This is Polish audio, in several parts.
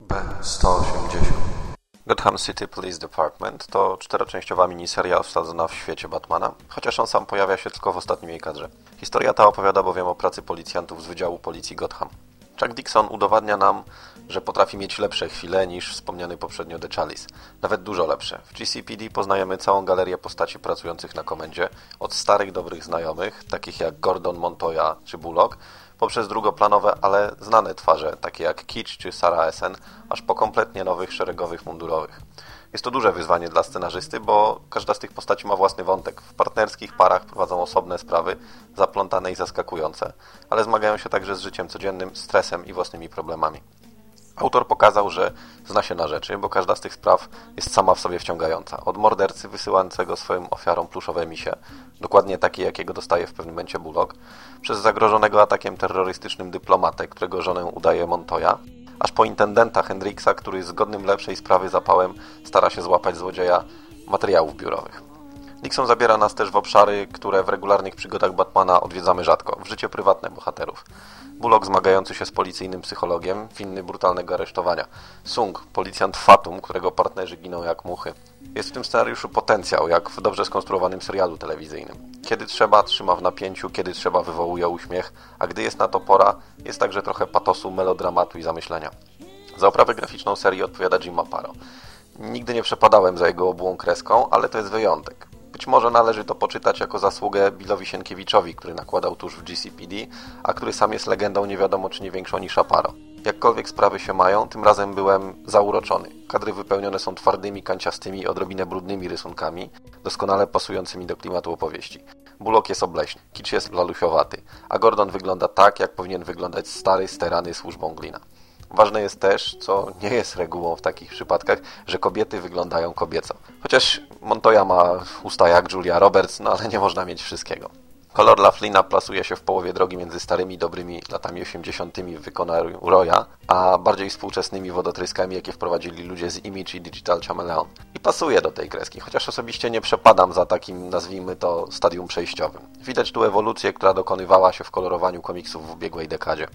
B-180 Gotham City Police Department to czteroczęściowa miniseria osadzona w świecie Batmana, chociaż on sam pojawia się tylko w ostatnim jej kadrze. Historia ta opowiada bowiem o pracy policjantów z Wydziału Policji Gotham. Chuck Dixon udowadnia nam, że potrafi mieć lepsze chwile niż wspomniany poprzednio The Chalice. Nawet dużo lepsze. W GCPD poznajemy całą galerię postaci pracujących na komendzie, od starych dobrych znajomych, takich jak Gordon Montoya czy Bullock, poprzez drugoplanowe, ale znane twarze, takie jak Kitsch czy Sarah Essen, aż po kompletnie nowych szeregowych mundurowych. Jest to duże wyzwanie dla scenarzysty, bo każda z tych postaci ma własny wątek. W partnerskich parach prowadzą osobne sprawy, zaplątane i zaskakujące, ale zmagają się także z życiem codziennym, stresem i własnymi problemami. Autor pokazał, że zna się na rzeczy, bo każda z tych spraw jest sama w sobie wciągająca. Od mordercy wysyłającego swoim ofiarom pluszowe misie, dokładnie takie, jakiego dostaje w pewnym momencie Bullock, przez zagrożonego atakiem terrorystycznym dyplomatę, którego żonę udaje Montoya, aż po intendenta Hendrixa, który z godnym lepszej sprawy zapałem stara się złapać złodzieja materiałów biurowych. Nixon zabiera nas też w obszary, które w regularnych przygodach Batmana odwiedzamy rzadko, w życie prywatne bohaterów. Bullock zmagający się z policyjnym psychologiem, winny brutalnego aresztowania. Sung, policjant Fatum, którego partnerzy giną jak muchy. Jest w tym scenariuszu potencjał, jak w dobrze skonstruowanym serialu telewizyjnym. Kiedy trzeba, trzyma w napięciu, kiedy trzeba, wywołuje uśmiech, a gdy jest na to pora, jest także trochę patosu, melodramatu i zamyślenia. Za oprawę graficzną serii odpowiada Jim Aparo. Nigdy nie przepadałem za jego obłą kreską, ale to jest wyjątek. Być może należy to poczytać jako zasługę Billowi Sienkiewiczowi, który nakładał tuż w GCPD, a który sam jest legendą nie wiadomo czy nie większą niż Aparo. Jakkolwiek sprawy się mają, tym razem byłem zauroczony. Kadry wypełnione są twardymi, kanciastymi, odrobinę brudnymi rysunkami, doskonale pasującymi do klimatu opowieści. Bullock jest obleśny, kicz jest laluchiowaty, a Gordon wygląda tak, jak powinien wyglądać stary, sterany służbą glina. Ważne jest też, co nie jest regułą w takich przypadkach, że kobiety wyglądają kobieco. Chociaż Montoya ma usta jak Julia Roberts, no ale nie można mieć wszystkiego. Kolor Laflina plasuje się w połowie drogi między starymi, dobrymi latami 80. w wykonaniu Roya, a bardziej współczesnymi wodotryskami, jakie wprowadzili ludzie z Image i Digital Chameleon. I pasuje do tej kreski, chociaż osobiście nie przepadam za takim, nazwijmy to, stadium przejściowym. Widać tu ewolucję, która dokonywała się w kolorowaniu komiksów w ubiegłej dekadzie.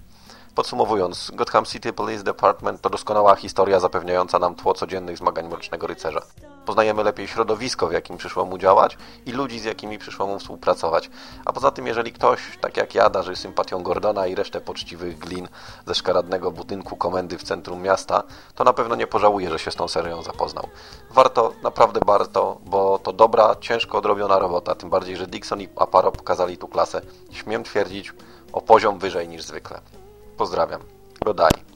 Podsumowując, Gotham City Police Department to doskonała historia zapewniająca nam tło codziennych zmagań Mrocznego Rycerza. Poznajemy lepiej środowisko, w jakim przyszło mu działać i ludzi, z jakimi przyszło mu współpracować. A poza tym, jeżeli ktoś, tak jak ja, darzy sympatią Gordona i resztę poczciwych glin ze szkaradnego budynku komendy w centrum miasta, to na pewno nie pożałuje, że się z tą serią zapoznał. Warto, naprawdę warto, bo to dobra, ciężko odrobiona robota, tym bardziej, że Dixon i Aparo pokazali tu klasę. Śmiem twierdzić, o poziom wyżej niż zwykle. Pozdrawiam. Godaj.